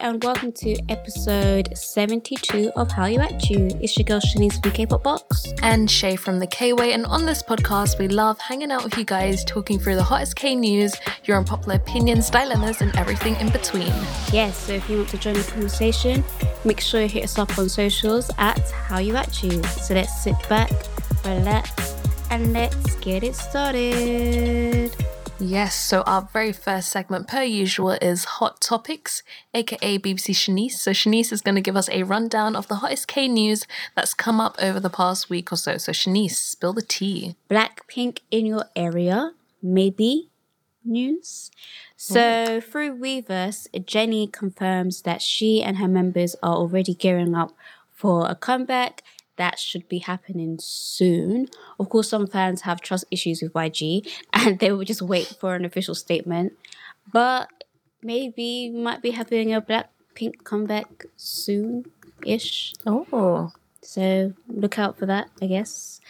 And welcome to episode 72 of How You At You. It's your girl Shanice from K-Pop Box. and Shay from the K Way. And on this podcast, we love hanging out with you guys, talking through the hottest K news, your unpopular opinions, dilemmas, and everything in between. Yes, so if you want to join the conversation, make sure you hit us up on socials at How You At You. So let's sit back, relax, and let's get it started. Yes, so our very first segment, per usual, is Hot Topics, aka BBC Shanice. So Shanice is going to give us a rundown of the hottest K news that's come up over the past week or so. So Shanice, spill the tea. Blackpink in your area, maybe news. So through Weverse, Jennie confirms that she and her members are already gearing up for a comeback that should be happening soon. Of course, some fans have trust issues with YG and they will just wait for an official statement. But maybe might be having a Blackpink comeback soon ish. Oh. So look out for that, I guess.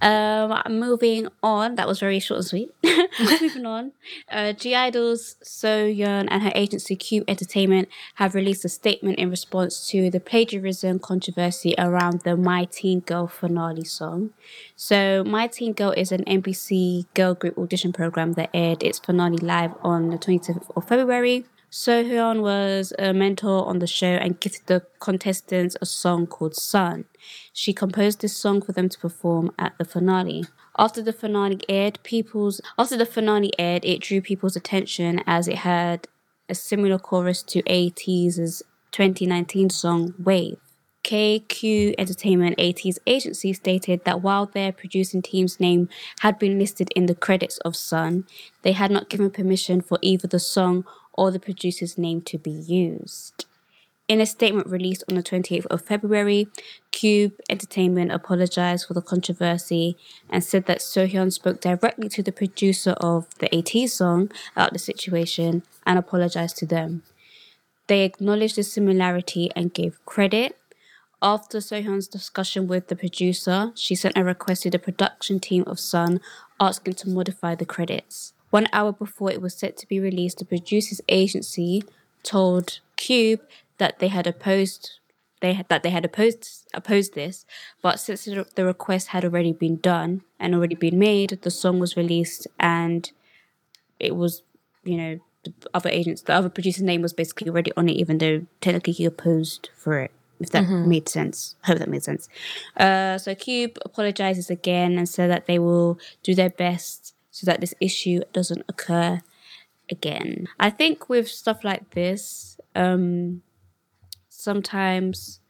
Um, moving on, that was very short and sweet. moving on, uh, (G)I-DLE's So Yeon and her agency Cube Entertainment have released a statement in response to the plagiarism controversy around the My Teen Girl finale song. So, My Teen Girl is an MBC girl group audition program that aired its finale live on the 27th of February. Soyeon was a mentor on the show and gifted the contestants a song called Sun. She composed this song for them to perform at the finale. After the finale aired, people's after the finale aired, it drew people's attention as it had a similar chorus to ATEEZ's 2019 song Wave. KQ Entertainment, ATEEZ's agency, stated that while their producing team's name had been listed in the credits of Sun, they had not given permission for either the song or the producer's name to be used. In a statement released on the 28th of February, Cube Entertainment apologized for the controversy and said that Soyeon spoke directly to the producer of the ATEEZ song about the situation and apologized to them. They acknowledged the similarity and gave credit. After Soyeon's discussion with the producer, she sent a request to the production team of Sun asking to modify the credits. One hour before it was set to be released, the producer's agency told Cube that they had opposed they had, that they had opposed opposed this, but since the request had already been done and already been made, the song was released and it was you know the other agents the other producer's name was basically already on it, even though technically he opposed for it. If that made sense, I hope that made sense. Uh, so Cube apologizes again and said that they will do their best so that this issue doesn't occur again. I think with stuff like this, um, sometimes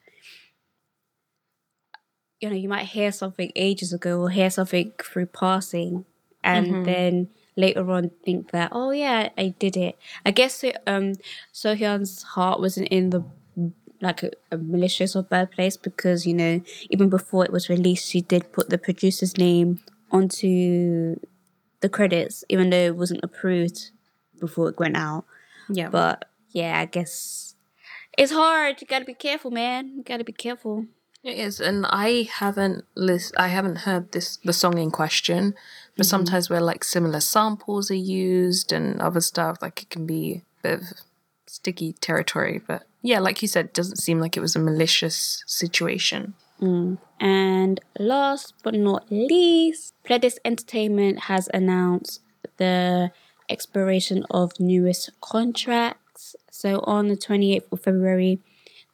you know you might hear something ages ago or hear something through passing and then later on think that oh yeah i did it i guess it, um Soyeon's heart wasn't in the like a, a malicious or bad place because you know even before it was released she did put the producer's name onto the credits even though it wasn't approved before it went out Yeah. but yeah i guess it's hard you gotta be careful man you gotta be careful It is, and I haven't list. I haven't heard this the song in question, but mm-hmm. sometimes where like similar samples are used and other stuff, like it can be a bit of sticky territory. But yeah, like you said, it doesn't seem like it was a malicious situation. And last but not least, Pledis Entertainment has announced the expiration of NU'EST contracts. So on the 28th of February,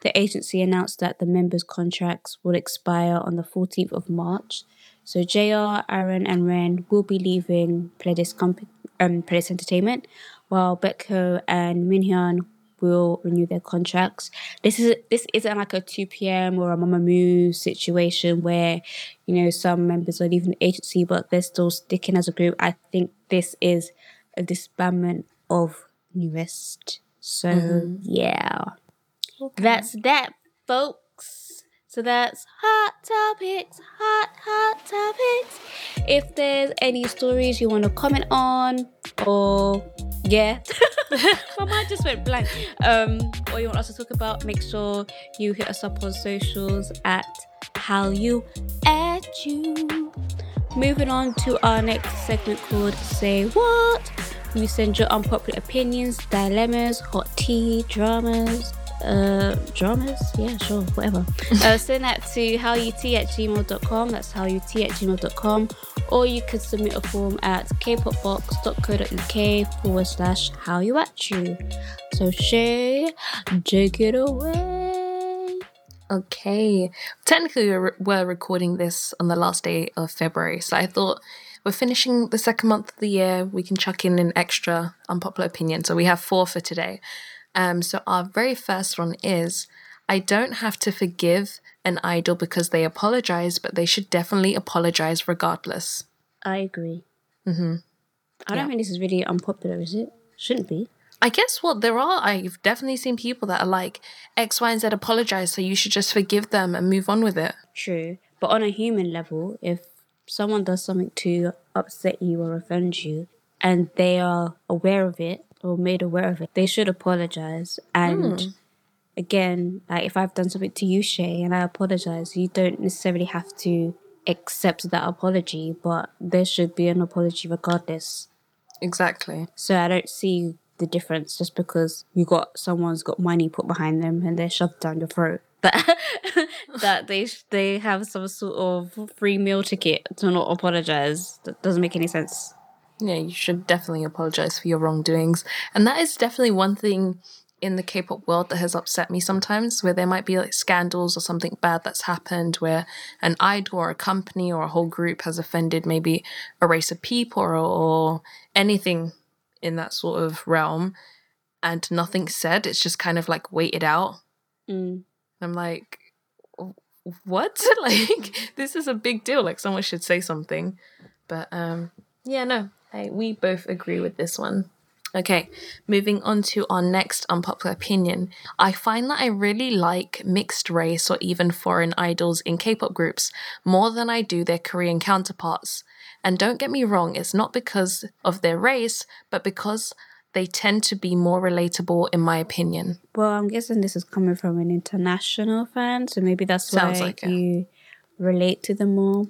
the agency announced that the members' contracts will expire on the 14th of March. So JR, Aaron, and Ren will be leaving Pledis, Comp- um, Pledis Entertainment, while Baekho and Minhyun will renew their contracts. This is this isn't like a 2PM or a Mamamoo situation where you know some members are leaving the agency but they're still sticking as a group. I think this is a disbandment of NU'EST. So mm-hmm. yeah, that's that, folks. So that's hot topics, hot hot topics. If there's any stories you want to comment on, or yeah, my mind just went blank. Um, or you want us to talk about, make sure you hit us up on socials at how you at you. Moving on to our next segment called Say What. You send your unpopular opinions, dilemmas, hot tea, dramas, uh, dramas? Yeah, sure, whatever. uh, send that to howut at gmail.com. That's howut at gmail.com. Or you could submit a form at kpopbox.co.uk forward slash how you at you. So, Shay, take it away. Okay. Technically, we're, we're recording this on the last day of February, so I thought we're finishing the second month of the year. We can chuck in an extra unpopular opinion. So we have four for today. Um, so our very first one is I don't have to forgive an idol because they apologize, but they should definitely apologize regardless. I agree. Mm-hmm. I don't Yeah. think this is really unpopular, is it? Shouldn't be. I guess what there are, I've definitely seen people that are like X, Y, and Z apologize, so you should just forgive them and move on with it. True. But on a human level, if someone does something to upset you or offend you and they are aware of it or made aware of it, they should apologize. And hmm. again, like if I've done something to you, Shay, and I apologize, you don't necessarily have to accept that apology, but there should be an apology regardless. Exactly. So I don't see the difference just because you got someone's got money put behind them and they're shoved down your throat. That that they they have some sort of free meal ticket to not apologize. That doesn't make any sense. Yeah, you should definitely apologize for your wrongdoings. And that is definitely one thing in the K pop world that has upset me sometimes, where there might be like scandals or something bad that's happened where an idol or a company or a whole group has offended maybe a race of people or, or anything in that sort of realm and nothing's said. It's just kind of like waited out. Mm. I'm like, what? like, this is a big deal. Like, someone should say something. But um, yeah, no, I, we both agree with this one. Okay, moving on to our next unpopular opinion. I find that I really like mixed race or even foreign idols in K pop groups more than I do their Korean counterparts. And don't get me wrong, it's not because of their race, but because they tend to be more relatable, in my opinion. Well, I'm guessing this is coming from an international fan, so maybe that's Sounds why like it. you relate to them more.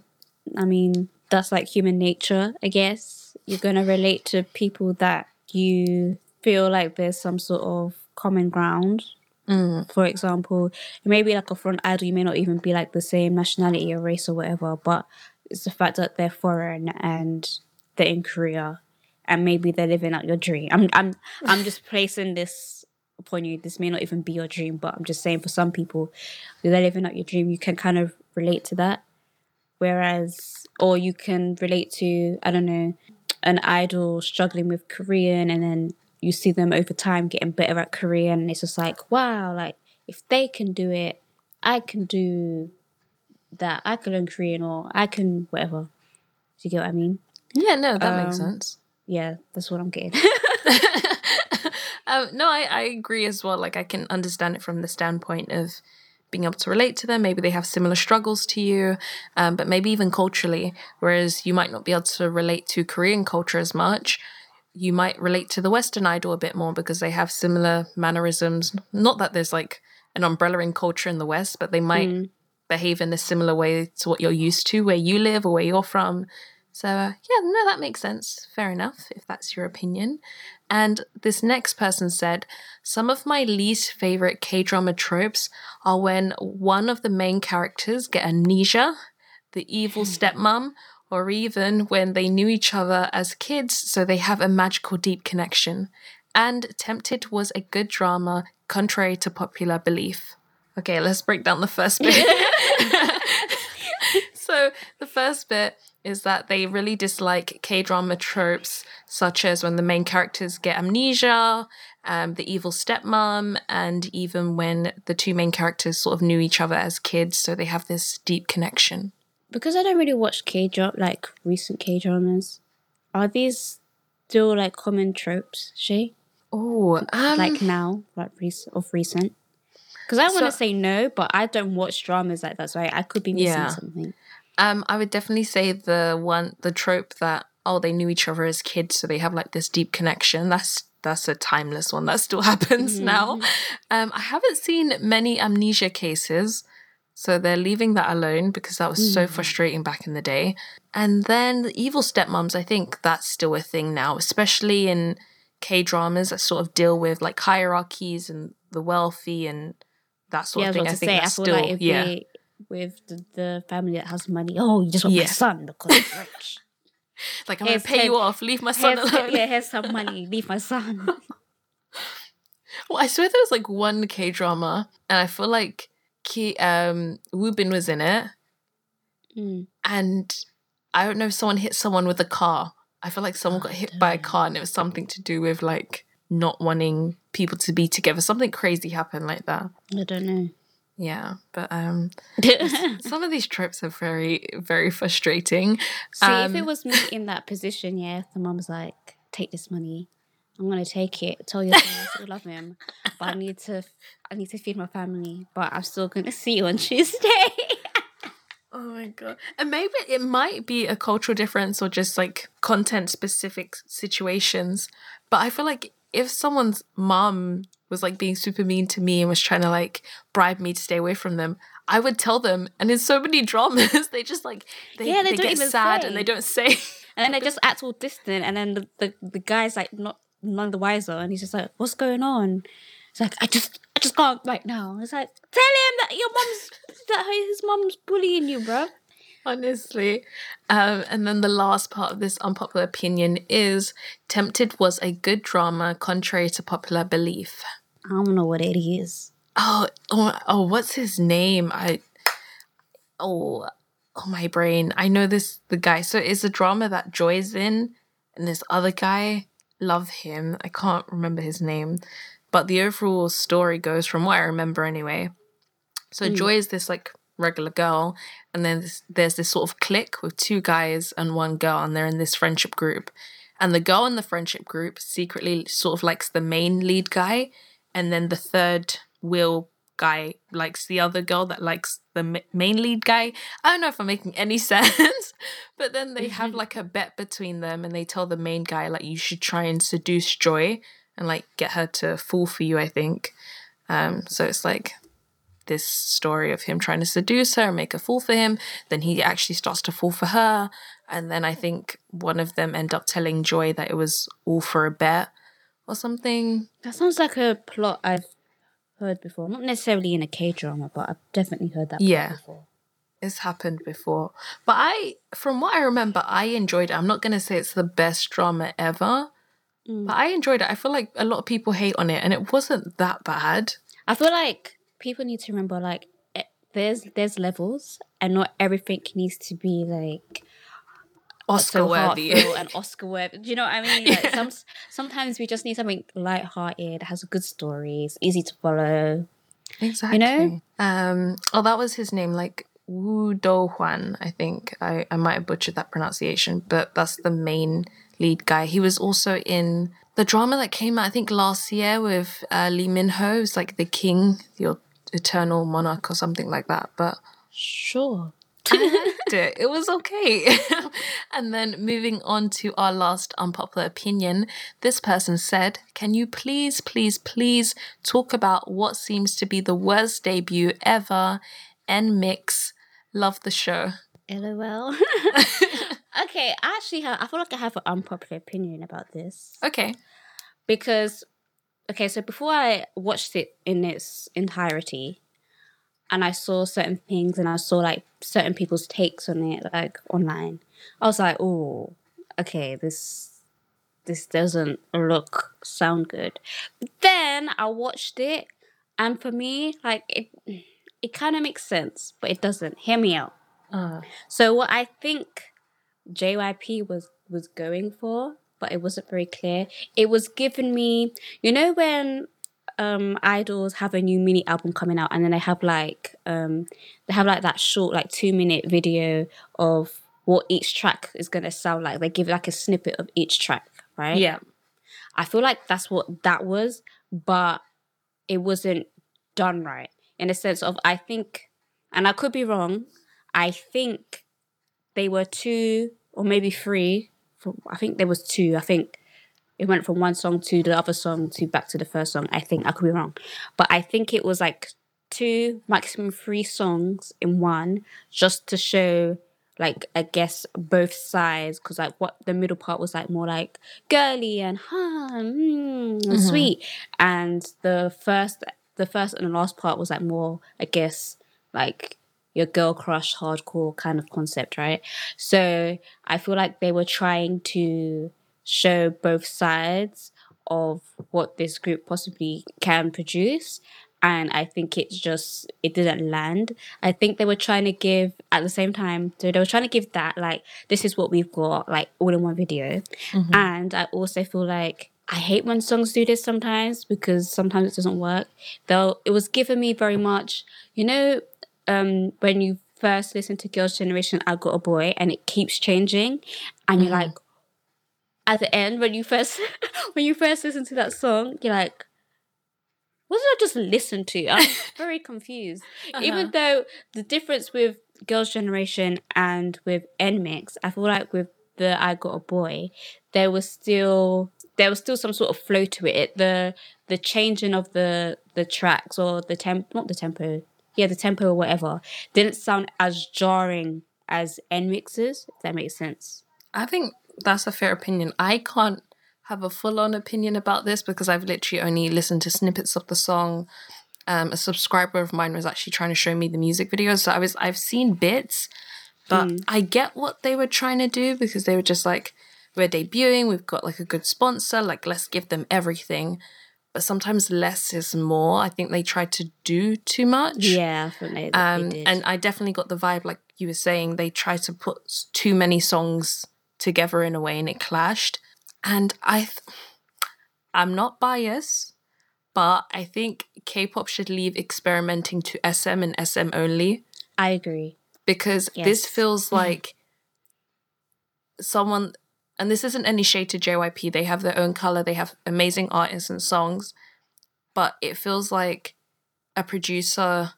I mean, that's like human nature, I guess. You're gonna relate to people that you feel like there's some sort of common ground. Mm. For example, it may be like a front idol, you may not even be like the same nationality or race or whatever, but it's the fact that they're foreign and they're in Korea and maybe they're living out your dream. I'm I'm I'm just placing this upon you. This may not even be your dream, but I'm just saying for some people, they're living out your dream, you can kind of relate to that. Whereas, or you can relate to, I don't know, an idol struggling with Korean and then you see them over time getting better at Korean and it's just like, wow, like if they can do it, I can do that. I can learn Korean or I can whatever. Do you get what I mean? Yeah, no, that makes Um, sense. Yeah, that's what I'm getting. um, no, I, I agree as well. Like, I can understand it from the standpoint of being able to relate to them. Maybe they have similar struggles to you, um, but maybe even culturally. Whereas you might not be able to relate to Korean culture as much. You might relate to the Western idol a bit more because they have similar mannerisms. Not that there's like an umbrella in culture in the West, but they might behave in a similar way to what you're used to where you live or where you're from. So, uh, yeah, no, that makes sense. Fair enough, if that's your opinion. And this next person said, Some of my least favorite K drama tropes are when one of the main characters get amnesia, the evil stepmom, or even when they knew each other as kids, so they have a magical deep connection. And Tempted was a good drama, contrary to popular belief. Okay, let's break down the first bit. so first bit is that they really dislike K drama tropes, such as when the main characters get amnesia, um, the evil stepmom, and even when the two main characters sort of knew each other as kids, so they have this deep connection. Because I don't really watch K drama, like recent K dramas. Are these still like common tropes, Shay? Oh, um, like now, like rec- of recent? Because I want to So- say no, but I don't watch dramas like that, so I, I could be missing Yeah. something. Um, I would definitely say the one, the trope that oh they knew each other as kids, so they have like this deep connection. That's that's a timeless one that still happens now. Um, I haven't seen many amnesia cases, so they're leaving that alone because that was so frustrating back in the day. And then the evil stepmoms, I think that's still a thing now, especially in K dramas that sort of deal with like hierarchies and the wealthy and that sort yeah, of thing. about I think say, that's feel still like yeah. they, with the, the family that has money, oh, you just want Yeah. my son because he's rich. Like I'm gonna pay you off, leave my son alone. yeah, here's some money, leave my son. Well, I swear there was like one K drama, and I feel like Ki um Woo Bin was in it, Mm. and I don't know if someone hit someone with a car. I feel like someone got hit by a car, and it was something to do with like not wanting people to be together. Something crazy happened like that. I don't know. Yeah, but um, some of these trips are very, very frustrating. See if Um, it was me in that position, yeah, the mum's like, take this money. I'm gonna take it. Tell your I still love him, but I need to, I need to feed my family. But I'm still gonna see you on Tuesday. Oh my god. And maybe it might be a cultural difference or just like content specific situations. But I feel like if someone's mom was like being super mean to me and was trying to like bribe me to stay away from them, I would tell them. And in so many dramas, they just like they, Yeah, they they don't get sad say. and they don't say. and then they just act all distant, and then the, the, the guy's like not none the wiser, and he's just like, "What's going on?" It's like, "I just I just can't right now." It's like, "Tell him that your mom's that his mom's bullying you, bro." Honestly. Um, and then the last part of this unpopular opinion is Tempted was a good drama, contrary to popular belief. I don't know what it is. Oh, oh, oh, what's his name? I, oh, oh, my brain. I know this, the guy. So it's a drama that Joy's in, and this other guy, love him. I can't remember his name, but the overall story goes from what I remember anyway. So Joy is this like regular girl, and then this, there's this sort of clique with two guys and one girl, and they're in this friendship group. And the girl in the friendship group secretly sort of likes the main lead guy, and then the third wheel guy likes the other girl that likes the main lead guy. I don't know if I'm making any sense, but then they have like a bet between them, and they tell the main guy like you should try and seduce Joy and like get her to fall for you. I think. Um, so it's like this story of him trying to seduce her and make a fool for him. Then he actually starts to fall for her. And then I think one of them end up telling Joy that it was all for a bet or something. That sounds like a plot I've heard before. Not necessarily in a K drama, but I've definitely heard that Yeah. before. It's happened before. But I, from what I remember, I enjoyed it. I'm not going to say it's the best drama ever, mm. but I enjoyed it. I feel like a lot of people hate on it and it wasn't that bad. I feel like people need to remember like eh, there's there's levels and not everything needs to be like Oscar so worthy. and Oscar worthy. Do you know what I mean? Like some sometimes we just need something light-hearted, has good story, it's easy to follow. Exactly. You know? Um. Oh, that was his name, like Woo Do Hwan. I think I I might have butchered that pronunciation, but that's the main lead guy. He was also in the drama that came out I think last year with uh, Lee Min Ho. It's like the King, the Eternal Monarch, or something like that. But Sure. I liked it. It was okay. and then moving on to our last unpopular opinion, this person said, Can you please, please, please talk about what seems to be the worst debut ever? NMIXX. Love the show. LOL. okay, I actually have I feel like I have an unpopular opinion about this. Okay. because okay so before i watched it in its entirety and i saw certain things and i saw like certain people's takes on it like online i was like oh okay this this doesn't look sound good. But then i watched it and for me like it it kind of makes sense but it doesn't. Hear me out. Uh, So what I think JYP was was going for, but it wasn't very clear. It was giving me, you know, when um idols have a new mini album coming out and then they have like um they have like that short like two minute video of what each track is gonna sound like. They give like a snippet of each track, right? yeah. I feel like that's what that was, but it wasn't done right in a sense of I think, and I could be wrong. I think they were two or maybe three. From, I think there was two. I think it went from one song to the other song to back to the first song. I think I could be wrong, but I think it was like two, maximum three songs in one, just to show like I guess both sides because like what the middle part was like more like girly and huh, mm, and sweet, and the first the first and the last part was like more I guess like your girl crush hardcore kind of concept, right? So I feel like they were trying to show both sides of what this group possibly can produce and I think it's just it didn't land. I think they were trying to give at the same time, so they were trying to give that like this is what we've got like all in one video, mm-hmm. and I also feel like I hate when songs do this sometimes because sometimes it doesn't work. Though it was given me very much, you know, um, when you first listen to Girls' Generation, I Got a Boy, and it keeps changing, and you're like, at the end when you first when you first listen to that song, you're like what did I just listen to? I'm very confused. Even though the difference with Girls' Generation and with NMIXX, I feel like with the I Got a Boy, there was still there was still some sort of flow to it. it the the changing of the the tracks or the temp not the tempo. Yeah, the tempo or whatever didn't sound as jarring as NMIXX's, if that makes sense. I think that's a fair opinion. I can't have a full on opinion about this because I've literally only listened to snippets of the song. Um, a subscriber of mine was actually trying to show me the music videos, so I was I've seen bits, but I get what they were trying to do because they were just like, we're debuting, we've got like a good sponsor, like let's give them everything. But sometimes less is more. I think they tried to do too much. Yeah, they, Um, and I definitely got the vibe, like you were saying, they tried to put too many songs together in a way, and it clashed. And I, th- I'm not biased, but I think K-pop should leave experimenting to SM and SM only I agree. because this feels like someone and this isn't any shade to JYP they have their own color they have amazing artists and songs but it feels like a producer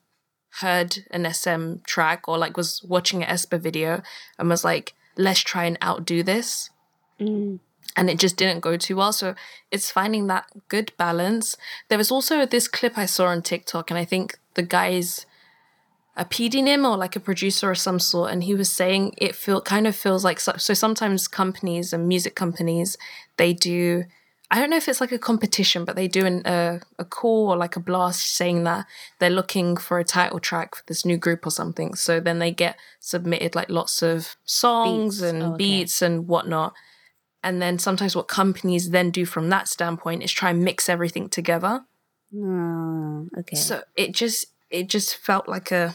heard an SM track or like was watching an aespa video and was like let's try and outdo this Mm. and it just didn't go too well. So it's finding that good balance. There was also this clip I saw on TikTok, and I think the guy's a pseudonym or like a producer or some sort, and he was saying it feel kind of feels like so, so sometimes companies and music companies they do. I don't know if it's like a competition, but they do an, a a call or like a blast saying that they're looking for a title track for this new group or something. So then they get submitted like lots of songs Beats. and Oh, okay. beats and whatnot. And then sometimes what companies then do from that standpoint is try and mix everything together. Oh, okay. So it just it just felt like a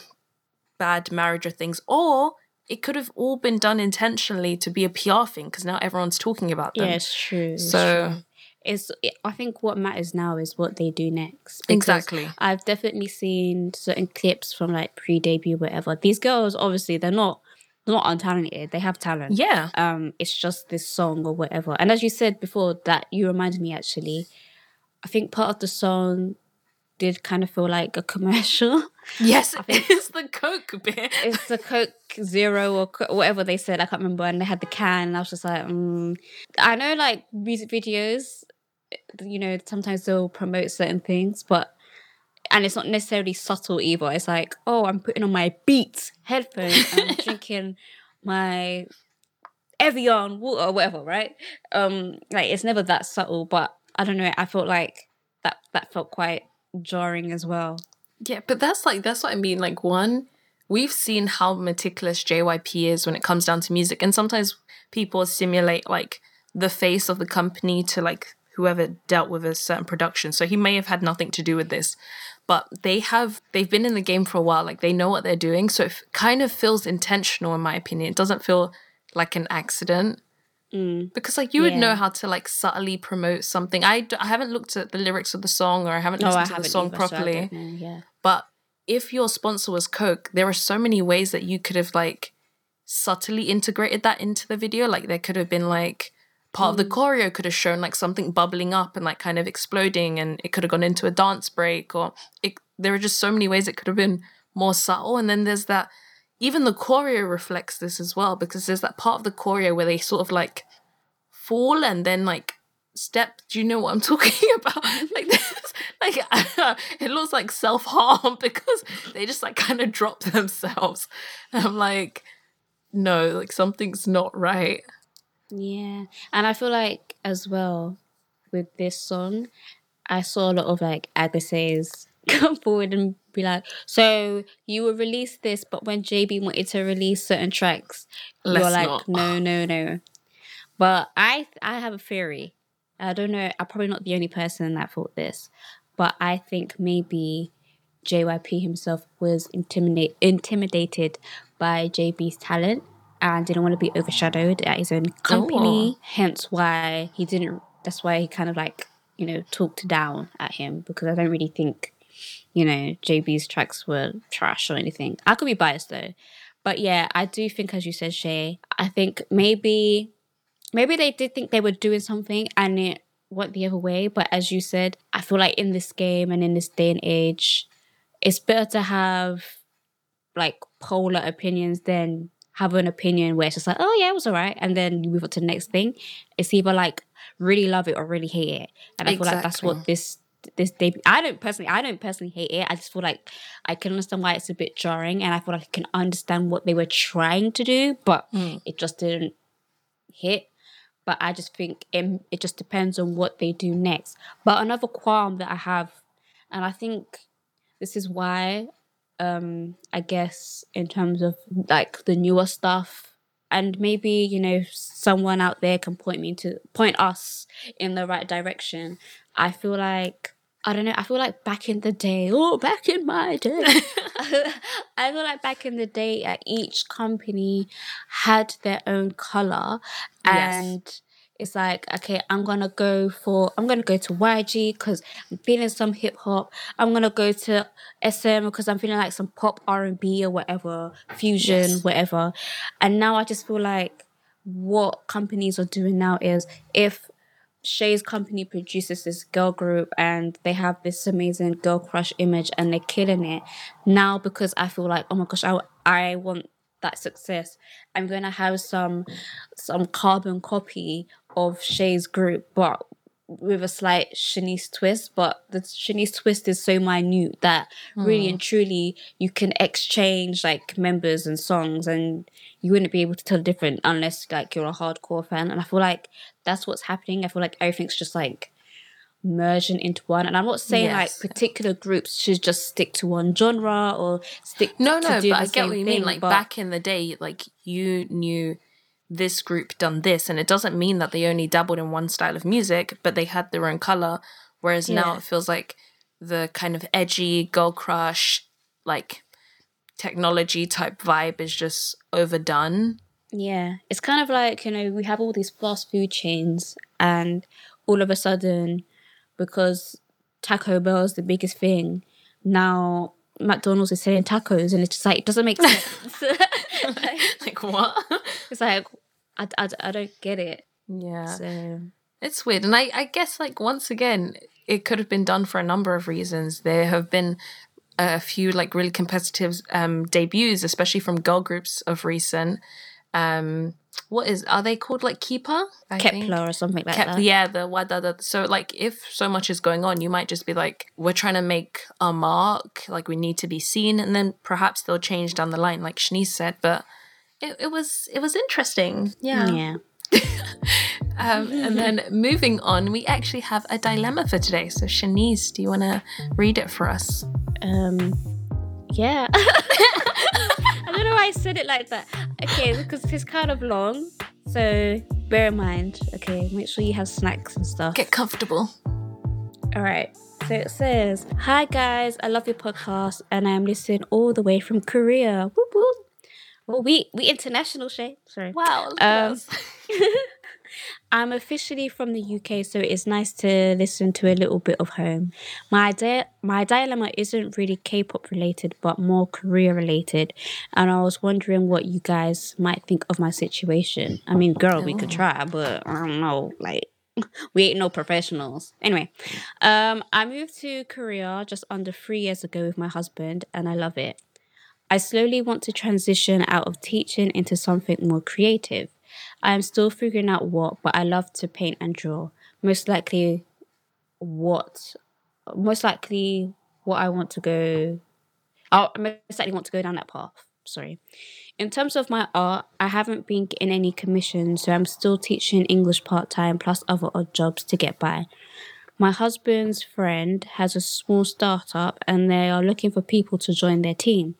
bad marriage of things. Or it could have all been done intentionally to be a PR thing because now everyone's talking about them. yeah, it's true. it's So- true. it's I think what matters now is what they do next. Exactly. I've definitely seen certain clips from like pre-debut, whatever. These girls, obviously, they're not they're not untalented. They have talent. Yeah. Um, it's just this song or whatever. And as you said before, that you reminded me actually. I think part of the song did kind of feel like a commercial. Yes, it's the Coke bit. it's the Coke Zero or Co- whatever they said. I can't remember. And they had the can. And I was just like, mm. I know like music videos, you know, sometimes they'll promote certain things, but and it's not necessarily subtle either. It's like, oh, I'm putting on my Beats headphones and I'm drinking my Evian water or whatever, right? Um, like it's never that subtle, but I don't know. I felt like that that felt quite jarring as well. Yeah, but that's like that's what I mean. Like one, we've seen how meticulous JYP is when it comes down to music, and sometimes people simulate like the face of the company to like whoever dealt with a certain production. So he may have had nothing to do with this, but they have they've been in the game for a while. Like they know what they're doing, so it kind of feels intentional in my opinion. It doesn't feel like an accident. Mm. Because like you would know how to like subtly promote something. I, d- I haven't looked at the lyrics of the song or I haven't oh, No, listened I to the haven't song either, so properly. don't yeah. But if your sponsor was Coke, there are so many ways that you could have like subtly integrated that into the video. Like there could have been like part of the mm. choreo could have shown like something bubbling up and like kind of exploding and it could have gone into a dance break or it there are just so many ways it could have been more subtle. And then there's that even the choreo reflects this as well because there's that part of the choreo where they sort of like fall and then like step. Do you know what I'm talking about? Like this, like it looks like self harm because they just like kind of drop themselves. And I'm like, no, like something's not right. Yeah. And I feel like as well with this song, I saw a lot of like adversaries come forward and be like, so you will release this, but when JB wanted to release certain tracks, Let's you're like, not. no, no, no. But I I have a theory. I don't know, I'm probably not the only person that thought this, but I think maybe JYP himself was intimidate, intimidated by JB's talent and didn't want to be overshadowed at his own company. Oh. Hence why he didn't. That's why he kind of like you know talked down at him because I don't really think you know JB's tracks were trash or anything. I could be biased though, but yeah, I do think as you said, Shay. I think maybe maybe they did think they were doing something and it went the other way. But as you said, I feel like in this game and in this day and age, it's better to have like polar opinions than have an opinion where it's just like, oh yeah, it was alright, and then you move on to the next thing. It's either like really love it or really hate it, and I feel like that's what this this debut. I don't personally, I don't personally hate it. I just feel like I can understand why it's a bit jarring, and I feel like I can understand what they were trying to do, but it just didn't hit. But I just think it, it just depends on what they do next. But another qualm that I have, and I think this is why um i guess in terms of like the newer stuff and maybe you know someone out there can point me to point us in the right direction i feel like i don't know i feel like back in the day oh back in my day i feel like back in the day uh, each company had their own color Yes. and it's like okay i'm gonna go for i'm gonna go to yg because i'm feeling some hip-hop i'm gonna go to sm because i'm feeling like some pop r&b or whatever fusion Yes. whatever and now i just feel like what companies are doing now is if Shay's company produces this girl group and they have this amazing girl crush image and they're killing it. Now because I feel like, oh my gosh, I, I want that success, I'm gonna have some some carbon copy of Shay's group, but with a slight Shanice twist. But the Shanice twist is so minute that really hmm. and truly you can exchange like members and songs and you wouldn't be able to tell the difference unless like you're a hardcore fan. And I feel like that's what's happening. I feel like everything's just like merging into one. And I'm not saying Yes. like particular groups should just stick to one genre or stick No, no, but I get what you mean. thing, Like back in the day, like you knew this group done this, and it doesn't mean that they only dabbled in one style of music, but they had their own color. Whereas now it feels like the kind of edgy girl crush, like technology type vibe is just overdone. Yeah, it's kind of like, you know, we have all these fast food chains, and all of a sudden, because Taco Bell is the biggest thing, now McDonald's is selling tacos, and it's just like, it doesn't make sense. Like, Like what? it's like, I, I, I don't get it. yeah. So, It's weird. And I, I guess, like, once again, it could have been done for a number of reasons. There have been a few, like, really competitive um, debuts, especially from girl groups of recent. Um, what is, are they called, like, Keeper? I think? Kep1er or something like Kep- that. yeah, the Wadada. So, like, if so much is going on, you might just be like, we're trying to make a mark, like, we need to be seen. And then perhaps they'll change down the line, like Shanice said. But it, it was it was interesting. Yeah. Yeah. Um, and then moving on, we actually have a dilemma for today. So, Shanice, do you want to read it for us? Um, yeah. I don't know why I said it like that. Okay, because it's kind of long. So bear in mind, okay, make sure you have snacks and stuff. Get comfortable. All right. So it says, Hi guys, I love your podcast and I'm listening all the way from Korea. Whoop, whoop. Well, we we international, Shay. Sorry. Wow. Um, I'm officially from the UK, so it's nice to listen to a little bit of home. My di- my dilemma isn't really K-pop related, but more career related, and I was wondering what you guys might think of my situation. I mean, girl, we could try, but I don't know, like. We ain't no professionals. Anyway, um, I moved to Korea just under three years ago with my husband, and I love it. I slowly want to transition out of teaching into something more creative. I am still figuring out what, but I love to paint and draw. Most likely, what, most likely, what I want to go. I most likely want to go down that path. Sorry. In terms of my art, I haven't been getting any commissions, so I'm still teaching English part time plus other odd jobs to get by. My husband's friend has a small startup and they are looking for people to join their team.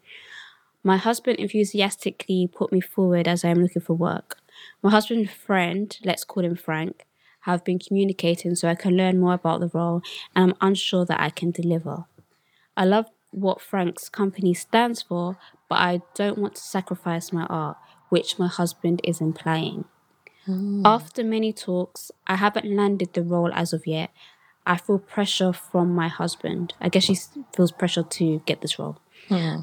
My husband enthusiastically put me forward as I am looking for work. My husband's friend, let's call him Frank, have been communicating so I can learn more about the role and I'm unsure that I can deliver. I love what Frank's company stands for, but I don't want to sacrifice my art, which my husband is implying. After many talks, I haven't landed the role as of yet. I feel pressure from my husband. I guess she feels pressure to get this role.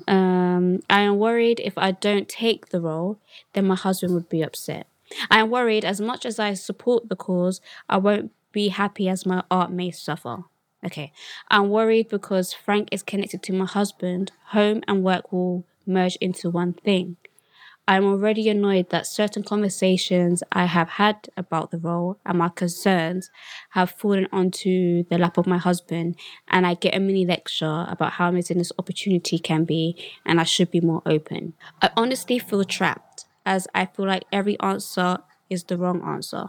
Um, I am worried if I don't take the role, then my husband would be upset. I am worried as much as I support the cause, I won't be happy as my art may suffer. Okay. I'm worried because Frank is connected to my husband, home and work will merge into one thing. I'm already annoyed that certain conversations I have had about the role and my concerns have fallen onto the lap of my husband, and I get a mini lecture about how amazing this opportunity can be, and I should be more open. I honestly feel trapped, as I feel like every answer is the wrong answer.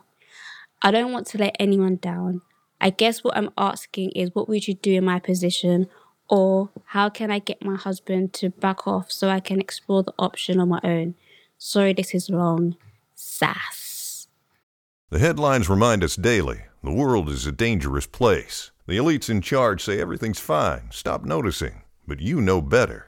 I don't want to let anyone down. I guess what I'm asking is what would you do in my position? Or how can I get my husband to back off so I can explore the option on my own? Sorry, this is long. Sass. The headlines remind us daily the world is a dangerous place. The elites in charge say everything's fine, stop noticing. But you know better.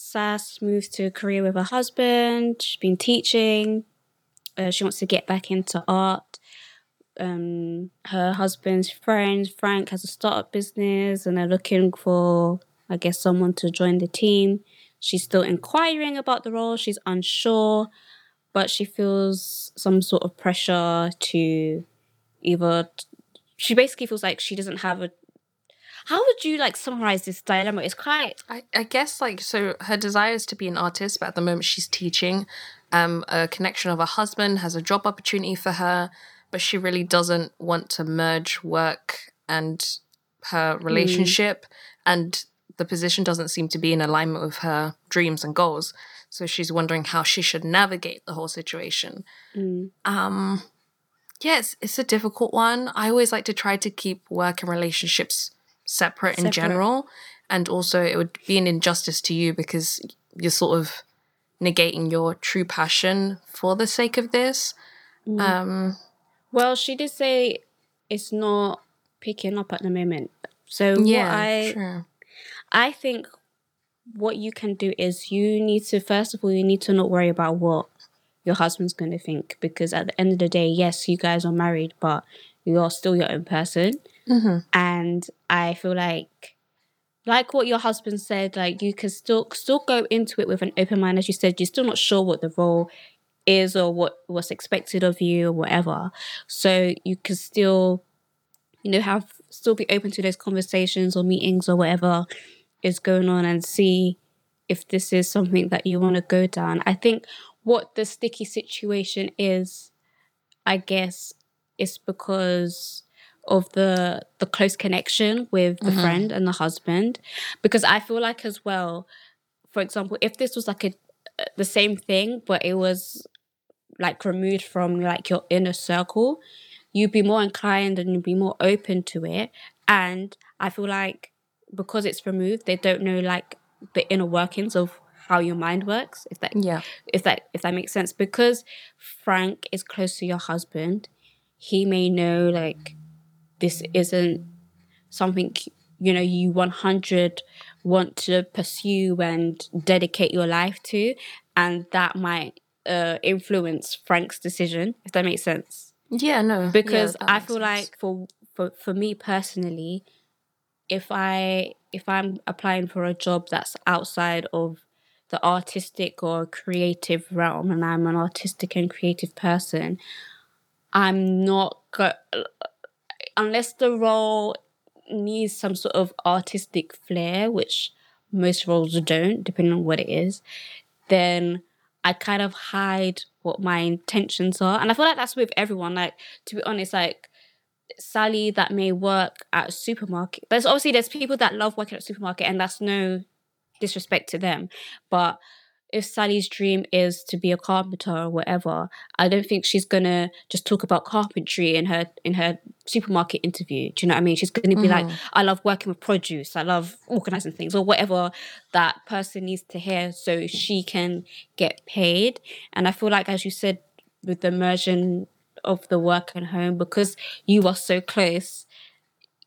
Sass moved to Korea with her husband. She's been teaching. Uh, she wants to get back into art. Um, her husband's friend, Frank, has a startup business and they're looking for, I guess, someone to join the team. She's still inquiring about the role. She's unsure, but she feels some sort of pressure to either. She basically feels like she doesn't have a. How would you like summarize this dilemma? It's quite I, I guess like so her desire is to be an artist, but at the moment she's teaching. Um, a connection of her husband has a job opportunity for her, but she really doesn't want to merge work and her relationship, and the position doesn't seem to be in alignment with her dreams and goals. So she's wondering how she should navigate the whole situation. Um, yes, it's a difficult one. I always like to try to keep work and relationships separate, in Separate. general. And also, it would be an injustice to you because you're sort of negating your true passion for the sake of this. Um, Well, she did say it's not picking up at the moment. So yeah, what I true. I think what you can do is you need to first of all you need to not worry about what your husband's going to think because at the end of the day, yes, you guys are married, but you're still your own person. Mm-hmm. And I feel like like what your husband said, like you can still still go into it with an open mind. As you said, you're still not sure what the role is or what what's expected of you or whatever. So you can still, you know, have still be open to those conversations or meetings or whatever is going on and see if this is something that you want to go down. I think what the sticky situation is, I guess, is because of the the close connection with the mm-hmm. friend and the husband. Because i feel like as well for example if this was like a uh, the same thing but it was like removed from like your inner circle you'd be more inclined and you'd be more open to it. And i feel like because it's removed they don't know like the inner workings of how your mind works if that Yeah. if that if that makes sense. Because frank is close to your husband he may know like this isn't something you know you 100 want to pursue and dedicate your life to and that might uh, influence frank's decision if that makes sense Yeah, no. because yeah, I feel sense. like for, for for me personally, if I if I'm applying for a job that's outside of the artistic or creative realm, and I'm an artistic and creative person, I'm not go- unless the role needs some sort of artistic flair, which most roles don't, depending on what it is, then I kind of hide what my intentions are. And I feel like that's with everyone. Like, to be honest, like Sally that may work at a supermarket. There's obviously there's people that love working at a supermarket and that's no disrespect to them. But if Sally's dream is to be a carpenter or whatever, I don't think she's gonna just talk about carpentry in her in her supermarket interview. Do you know what I mean? She's gonna be like, mm-hmm. I love working with produce, I love organizing things, or whatever that person needs to hear so she can get paid. And I feel like as you said, with the immersion of the work and home, because you are so close,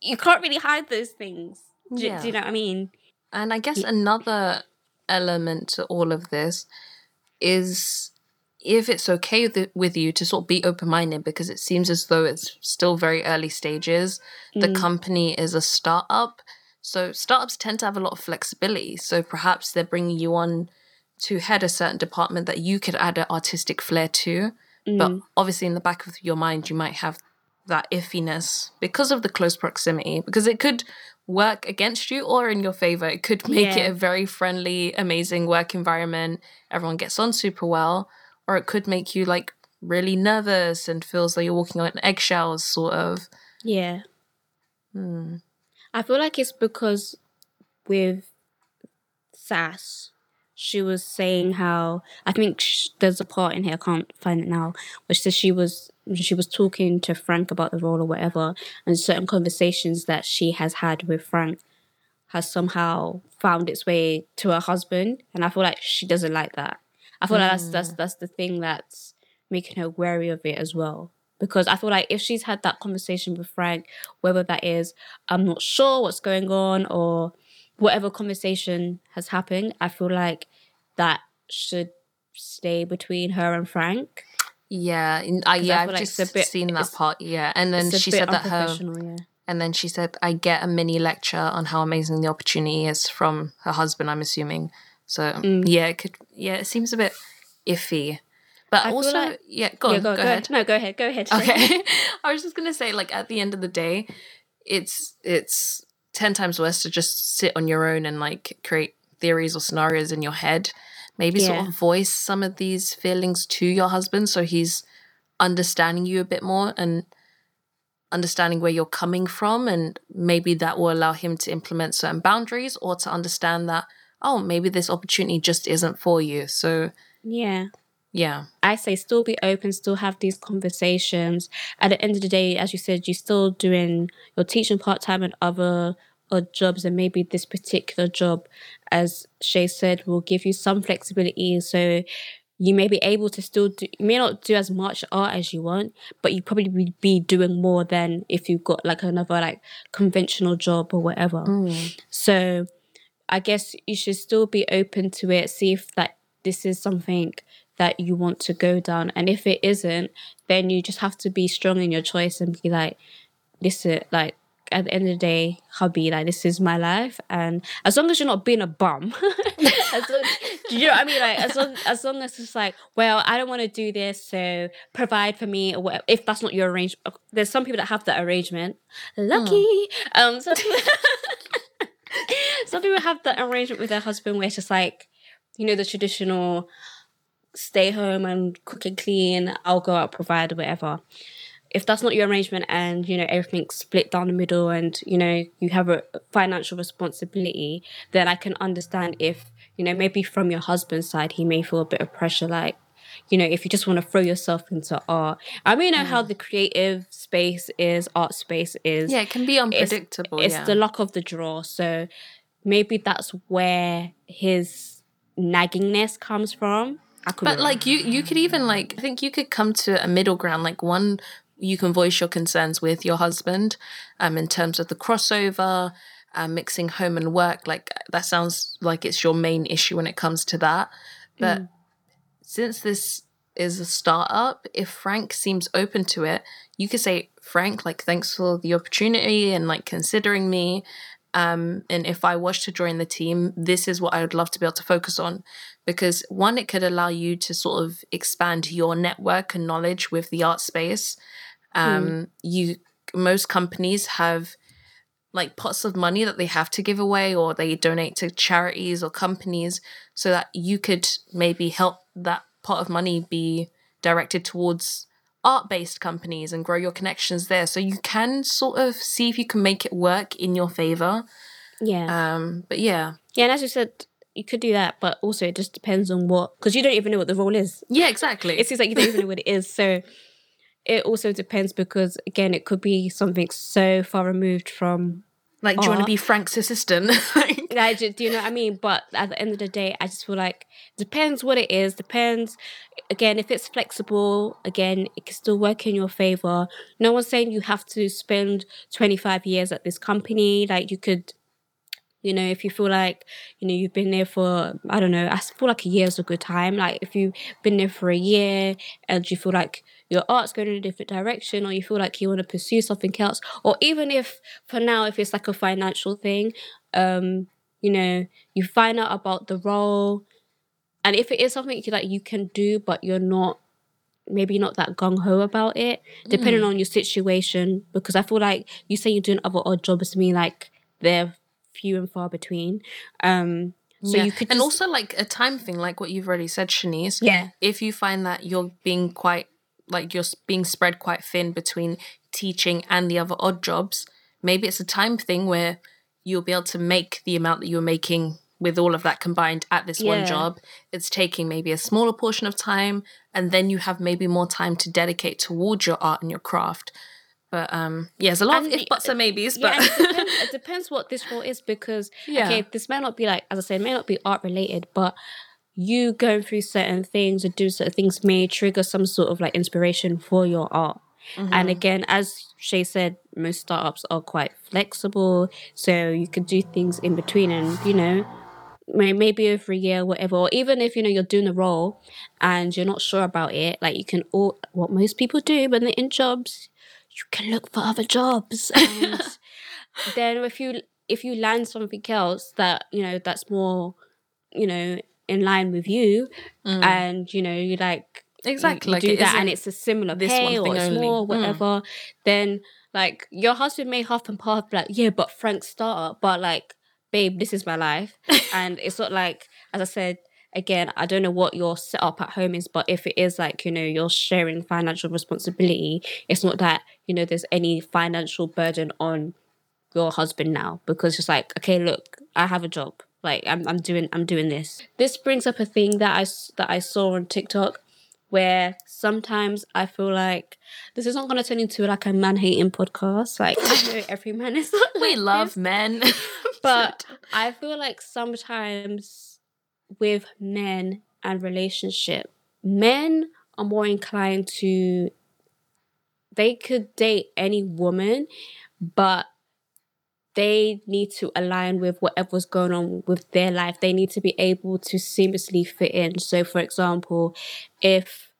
you can't really hide those things. Do, do you know what I mean? And I guess another element to all of this is if it's okay with, with you to sort of be open minded because it seems as though it's still very early stages. The mm. company is a startup. So startups tend to have a lot of flexibility. So perhaps they're bringing you on to head a certain department that you could add an artistic flair to. But mm. obviously, in the back of your mind, you might have that iffiness because of the close proximity, because it could work against you or in your favor. It could make Yeah. it a very friendly, amazing work environment. Everyone gets on super well, or it could make you like really nervous and feels like you're walking on eggshells, sort of. Yeah. Hmm. I feel like it's because with Sass, she was saying how I think sh- there's a part in here I can't find it now, which says she was she was talking to Frank about the role or whatever, and certain conversations that she has had with Frank has somehow found its way to her husband, and I feel like she doesn't like that. I feel like that's that's mm. that's the thing that's making her wary of it as well. Because I feel like if she's had that conversation with Frank, whether that is I'm not sure what's going on or whatever conversation has happened, I feel like that should stay between her and Frank. Yeah, I, yeah, I've just a bit- seen that part. Yeah, and then she said that her yeah. And then she said, I get a mini lecture on how amazing the opportunity is from her husband, I'm assuming. So, Mm. yeah, it could, yeah, it seems a bit iffy. But I also, like- yeah, go yeah, on, go, go, go ahead. No, go ahead. Go ahead. Okay. I was just going to say, like, at the end of the day, it's, it's 10 times worse to just sit on your own and, like, create theories or scenarios in your head. Maybe sort of voice some of these feelings to your husband so he's understanding you a bit more and understanding where you're coming from and maybe that will allow him to implement certain boundaries or to understand that oh maybe this opportunity just isn't for you so Yeah. yeah I say still be open, still have these conversations. At the end of the day, as you said, you're still doing you're teaching part time and other odd jobs, and maybe this particular job, as Shay said, will give you some flexibility. So you may be able to still do you may not do as much art as you want, but you probably would be doing more than if you got like another like conventional job or whatever. Mm. So I guess you should still be open to it, see if that this is something that you want to go down. And if it isn't, then you just have to be strong in your choice and be like, listen, like at the end of the day, hubby, like this is my life, and as long as you're not being a bum, as long, do you know what I mean? Like as long as long as it's like, well, I don't want to do this, so provide for me, or whatever. If that's not your arrangement, there's some people that have that arrangement. Lucky, um, some people, some people have that arrangement with their husband where it's just like, you know, the traditional stay home and cook and clean. I'll go out, provide, or whatever if that's not your arrangement and you know everything's split down the middle and you know you have a financial responsibility then i can understand if you know maybe from your husband's side he may feel a bit of pressure like you know if you just want to throw yourself into art i mean you know how mm. the creative space is art space is Yeah, it can be unpredictable. it's yeah. the luck of the draw so maybe that's where his naggingness comes from I could But like you, you could even like I think you could come to a middle ground. Like one, you can voice your concerns with your husband, um, in terms of the crossover, um, mixing home and work. Like that sounds like it's your main issue when it comes to that. But since this is a startup, if Frank seems open to it, you could say, Frank, like thanks for the opportunity and like considering me. Um, and if I was to join the team, this is what I would love to be able to focus on. Because one, it could allow you to sort of expand your network and knowledge with the art space. Um, you most companies have like pots of money that they have to give away or they donate to charities or companies so that you could maybe help that pot of money be directed towards art based companies and grow your connections there. So you can sort of see if you can make it work in your favor. Yeah. Um but yeah. Yeah, and as you said, you could do that, but also it just depends on what because you don't even know what the role is. yeah exactly. It seems like you don't even know what it is. So it also depends because again, it could be something so far removed from. like do you want to be frank's assistant Like, I just, do you know what I mean? But at the end of the day, I just feel like depends what it is. Depends. Again, if it's flexible, again, it can still work in your favor. No one's saying you have to spend twenty five years at this company. Like you could you know, if you feel like, you know, you've been there for, I don't know, I feel like a year is a good time. Like if you've been there for a year and you feel like your art's going in a different direction or you feel like you want to pursue something else, or even if for now, if it's like a financial thing, um, you know, you find out about the role and if it is something you- that you can do, but you're not maybe not that gung ho about it, depending on your situation. Because I feel like you say you're doing other odd jobs to me, like they're few and far between. Um, so yeah. you could and also like a time thing like what you've already said shanice Yeah. if you find that you're being quite like you're being spread quite thin between teaching and the other odd jobs maybe it's a time thing where you'll be able to make the amount that you're making with all of that combined at this one job. It's taking maybe a smaller portion of time and then you have maybe more time to dedicate towards your art and your craft. But um yeah there's a lot And of if the- buts and maybes yeah, but it depends, it depends what this role is because Yeah. okay, this may not be like as I said, it may not be art related, but you going through certain things or do certain things may trigger some sort of like inspiration for your art. And mm-hmm. again, as Shay said, most startups are quite flexible, so you could do things in between, and you know, maybe over a year, whatever. Or even if you know you're doing a role and you're not sure about it, like you can all what most people do when they're in jobs, you can look for other jobs, mm. and then if you if you land something else that you know that's more, you know, in line with you, and you know you like exactly you, like do that and it's a similar this pay one or it's only. more Mm. whatever then like your husband may half and half be like yeah but frank's startup but like babe this is my life and it's not like as i said again i don't know what your setup at home is but if it is like you know you're sharing financial responsibility it's not that you know there's any financial burden on your husband now because it's like okay look i have a job like i'm, I'm doing i'm doing this. This brings up a thing that i that i saw on tiktok where sometimes i feel like this is not going to turn into like a man hating podcast. Like i know every man is not we like love this, men but i feel like sometimes with men and relationship men are more inclined to they could date any woman but they need to align with whatever's going on with their life. They need to be able to seamlessly fit in. So, for example, if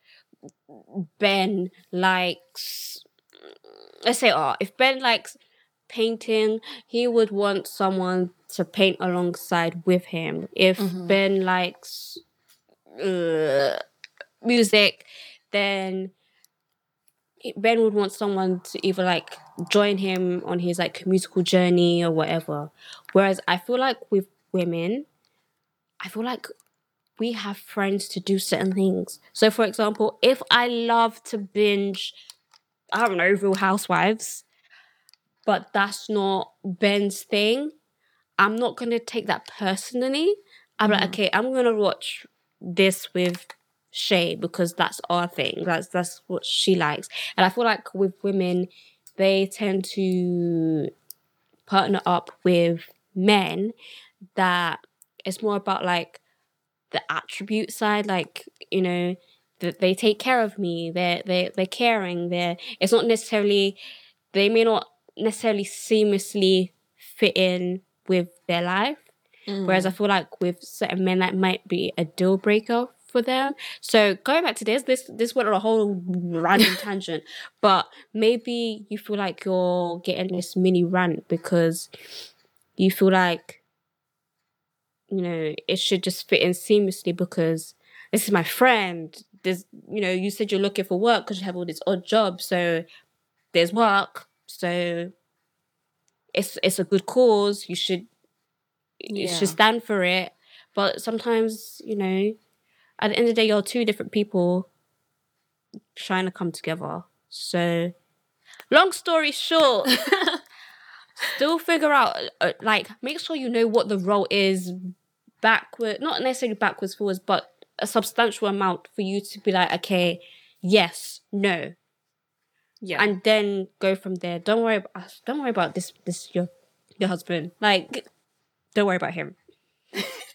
Ben likes, let's say, oh, if Ben likes painting, he would want someone to paint alongside with him. If Ben likes uh, music, then Ben would want someone to either like join him on his like musical journey or whatever. Whereas I feel like with women, I feel like we have friends to do certain things. So, for example, if I love to binge, I don't know, Real Housewives, but that's not Ben's thing, I'm not gonna take that personally. I'm like, mm. okay, I'm gonna watch this with Shay because that's our thing. That's that's what she likes. And I feel like with women, they tend to partner up with men that it's more about like the attribute side, like, you know, that they take care of me, they're they they're caring, they're it's not necessarily they may not necessarily seamlessly fit in with their life. Mm. Whereas I feel like with certain men that might be a deal breaker for them. So going back to this, this this went on a whole random tangent. But maybe you feel like you're getting this mini rant because you feel like you know it should just fit in seamlessly because this is my friend. There's you know, you said you're looking for work because you have all these odd jobs, so there's work. So it's it's a good cause. You should you should stand for it. But sometimes, you know, at the end of the day, you're two different people trying to come together. So, long story short, still figure out, uh, like, make sure you know what the role is backward, not necessarily backwards, forwards, but a substantial amount for you to be like, okay, yes, no, Yeah. and then go from there. Don't worry about, don't worry about this, this your your husband. Like, don't worry about him.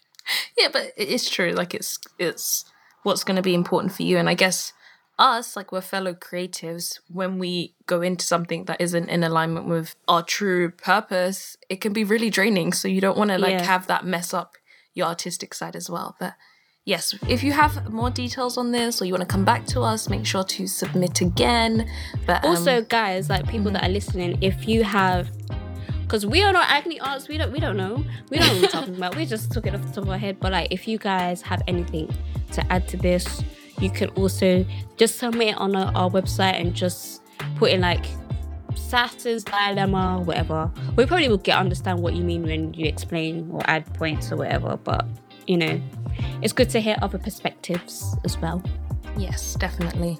Yeah, but it is true. Like it's it's what's going to be important for you, and I guess us, like we're fellow creatives, when we go into something that isn't in alignment with our true purpose, it can be really draining. So you don't want to like Yeah. have that mess up your artistic side as well. But yes, if you have more details on this or you want to come back to us, make sure to submit again. But um, also guys like people that are listening if you have because we are not acne artists we don't we don't know. We don't know what we're talking about. We just took it off the top of our head. But like if you guys have anything to add to this you can also just submit it on our, our website and just put in like Saturn's dilemma whatever. We probably will get understand what you mean when you explain or add points or whatever. But you know it's good to hear other perspectives as well Yes, definitely.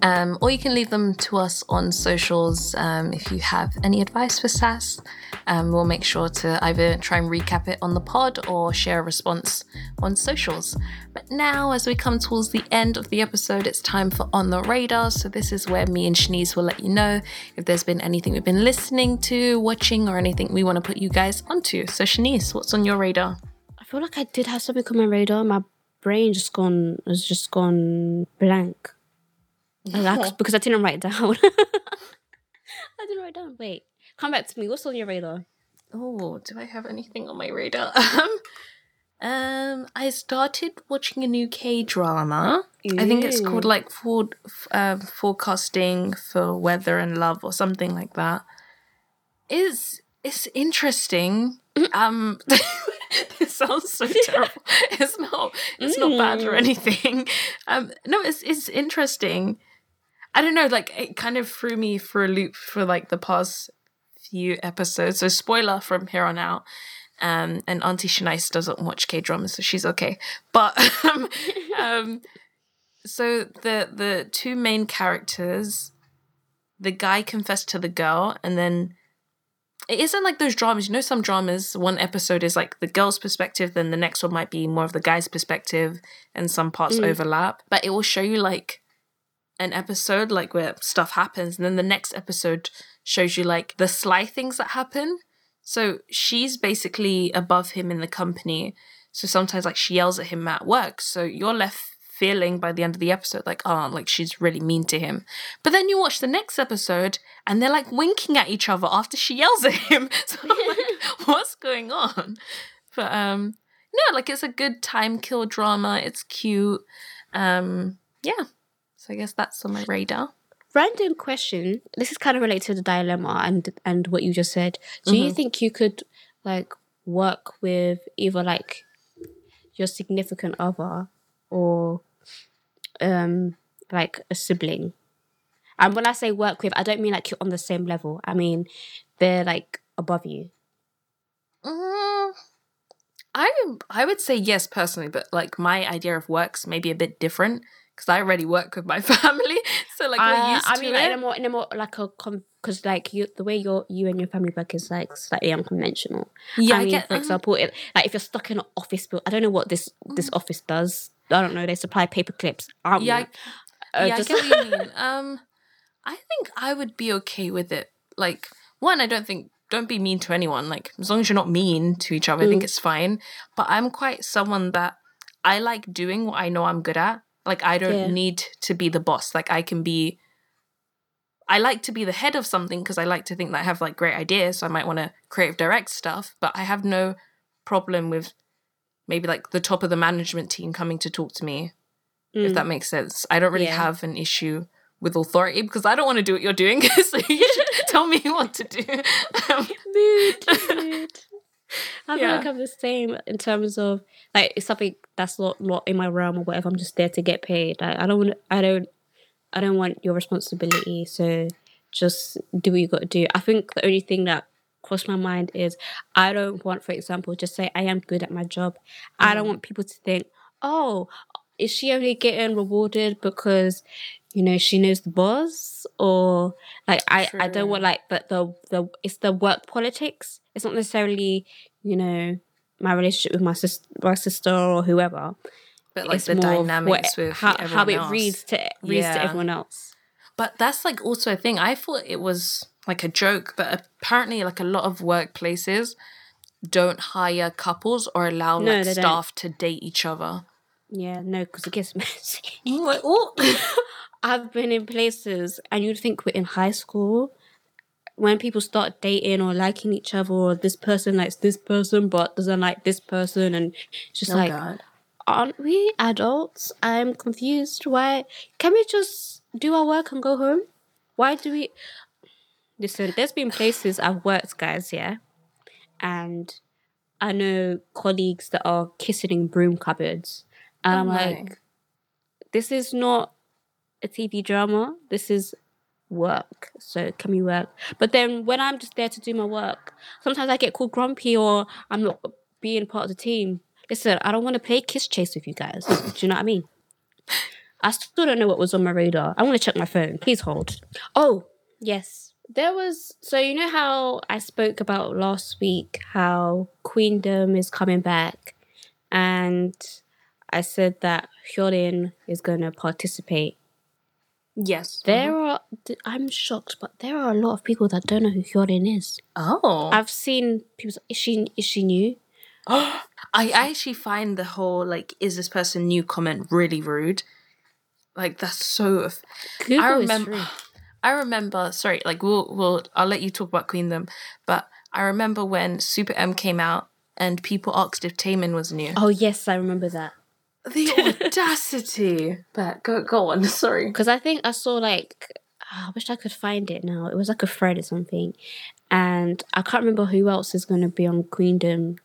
Um, or you can leave them to us on socials um, if you have any advice for SAS. Um, we'll make sure to either try and recap it on the pod or share a response on socials. But now, as we come towards the end of the episode, it's time for On the Radar. So, this is where me and Shanice will let you know if there's been anything we've been listening to, watching, or anything we want to put you guys onto. So, Shanice, what's on your radar? I feel like I did have something on my radar. My brain just gone has just gone blank. Because I didn't write down. I didn't write down. Wait, come back to me. What's on your radar? Oh, do I have anything on my radar? Um, um, I started watching a new K drama. I think it's called like for, um, forecasting for weather and love or something like that. It's it's interesting. Um, it sounds so terrible. It's not. It's not bad or Mm. anything. Um, no, it's it's interesting. I don't know. Like it kind of threw me for a loop for like the past few episodes. So spoiler from here on out. Um, and Auntie Shanice doesn't watch K dramas, so she's okay. But um, um, so the the two main characters, the guy confessed to the girl, and then it isn't like those dramas. You know, some dramas. One episode is like the girl's perspective, then the next one might be more of the guy's perspective, and some parts Mm. overlap. But it will show you like an episode like where stuff happens and then the next episode shows you like the sly things that happen so she's basically above him in the company so sometimes like she yells at him at work so you're left feeling by the end of the episode like oh like she's really mean to him but then you watch the next episode and they're like winking at each other after she yells at him so I'm like what's going on but um no like it's a good time kill drama it's cute um yeah so I guess that's on my radar. random question. This is kind of related to the dilemma and and what you just said. Do Mm-hmm. you think you could like work with either like your significant other or um like a sibling? And when I say work with, I don't mean like you're on the same level. I mean they're like above you. Mm, I I would say yes personally, but like my idea of works may be a bit different because I already work with my family, so like we're Uh, used I to mean, like, in a more, in a more like a because like you, the way your you and your family work is like slightly unconventional. yeah, I I mean, get. for um, example, it, like if you're stuck in an office building, I don't know what this this office does. I don't know. They supply paper clips. Yeah. I, Uh, yeah, just- I get what you mean. Um, I think I would be okay with it. Like one, I don't think don't be mean to anyone. Like as long as you're not mean to each other, I think Mm. it's fine. But I'm quite someone that I like doing what I know I'm good at. Like I don't Yeah. need to be the boss. Like I can be. I like to be the head of something because I like to think that I have like great ideas. So I might want to creative direct stuff, but I have no problem with maybe like the top of the management team coming to talk to me if Mm. that makes sense. I don't really Yeah. have an issue with authority because I don't want to do what you're doing. so you should tell me what to do. Um, mood, mood. I feel Yeah. like I'm the same in terms of like it's something that's not not in my realm or whatever. I'm just there to get paid. Like, I don't want. I don't. I don't want your responsibility. So just do what you got to do. I think the only thing that crossed my mind is I don't want, for example, just say I am good at my job. I don't mm. want people to think, oh, is she only getting rewarded because you know she knows the boss? Or like I, I don't want like the, the the it's the work politics. It's not necessarily you know my relationship with my sister my sister or whoever. But like it's the dynamics what- with how, how it else. reads to reads to everyone else. But that's like also a thing. I thought it was like a joke, but apparently, like a lot of workplaces don't hire couples or allow No, like they don't. staff to date each other. yeah no because it gets messy like, oh, I've been in places, and you'd think we're in high school. When people start dating or liking each other, or this person likes this person but doesn't like this person, and it's just like, God. aren't we adults? I'm confused. Why can we just do our work and go home? Why do we? Listen, there's been places I've worked, guys, yeah, and I know colleagues that are kissing in broom cupboards, and Oh I'm my. like, this is not a TV drama. This is work. So can we work? But then when I'm just there to do my work, sometimes I get called grumpy or I'm not being part of the team. Listen, I don't want to play kiss chase with you guys. do you know what I mean? I still don't know what was on my radar. I want to check my phone. Please hold. Oh, yes. There was so you know how I spoke about last week how Queendom is coming back and I said that Hyorin is going to participate. yes. There mm-hmm. are, I'm shocked, but there are a lot of people that don't know who Hyorin is. Oh, I've seen people say, is she, is she new? I I actually find the whole like is this person new comment really rude. Like that's so. Google I remember. I remember. Sorry, like we'll we'll. I'll let you talk about Queendom, but I remember when Super M came out and people asked if Taemin was new. Oh, yes, I remember that. The audacity! But go go on. Sorry. Because I think I saw like, ah, I wish I could find it now. It was like a thread or something. And I can't remember who else is going to be on Queendom,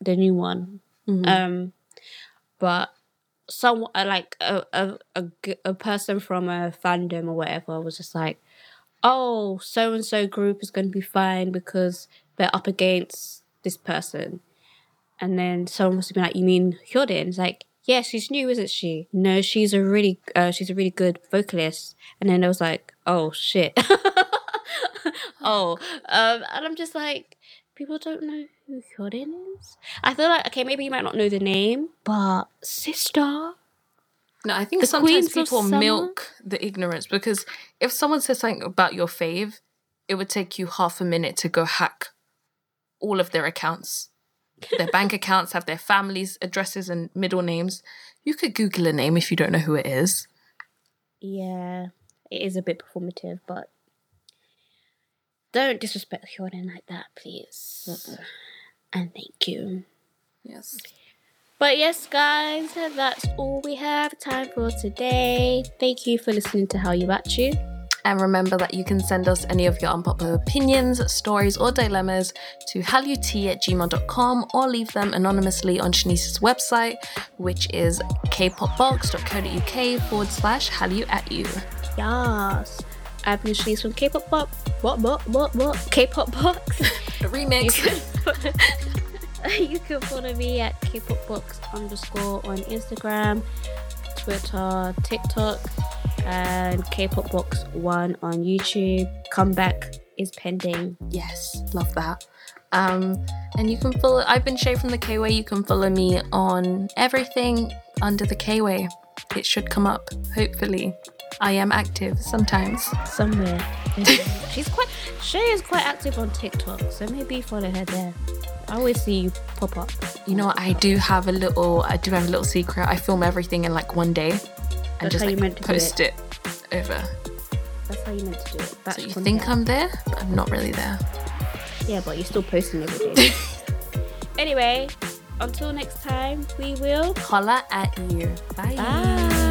the new one. Um, but some uh, like a person from a fandom or whatever was just like, oh, so and so group is going to be fine because they're up against this person. And then someone must have been like, "You mean Hyorin?" It's like, "Yeah, she's new, isn't she?" No, she's a really, uh, she's a really good vocalist. And then I was like, "Oh shit." oh, um, and I'm just like, people don't know who Hyorin is. I feel like okay, maybe you might not know the name, but sister. No, I think The sometimes Queens people milk the ignorance because if someone says something about your fave, it would take you half a minute to go hack all of their accounts. Their bank accounts have their families' addresses and middle names. You could Google a name if you don't know who it is. Yeah, it is a bit performative, but don't disrespect Hyorin like that, please. And thank you. Yes. But yes, guys, that's all we have time for today. Thank you for listening to How You At You. And remember that you can send us any of your unpopular opinions, stories, or dilemmas to hallut at gmail.com or leave them anonymously on Shanice's website, which is kpopbox.co.uk forward slash hallu at you. Yes. I've been Shanice from K-pop Box. What, what, what, what? K-pop Box. Remix. you can follow me at K-pop underscore on Instagram, Twitter, TikTok, and K-pop Box One on YouTube. Comeback is pending. Yes, love that. Um, and you can follow. I've been Shay from the K Way. You can follow me on everything under the K Way. It should come up, hopefully. I am active sometimes. somewhere. She's quite. Shay is quite active on TikTok, so maybe follow her there. I always see you pop up. You know. I do have a little. I do have a little secret. I film everything in like one day, and That's just like, post it. over. That's how you meant to do it. Batch So you content. think I'm there, but I'm not really there. Yeah, but you're still posting every day. anyway, until next time, we will. Holla at you. Bye. Bye.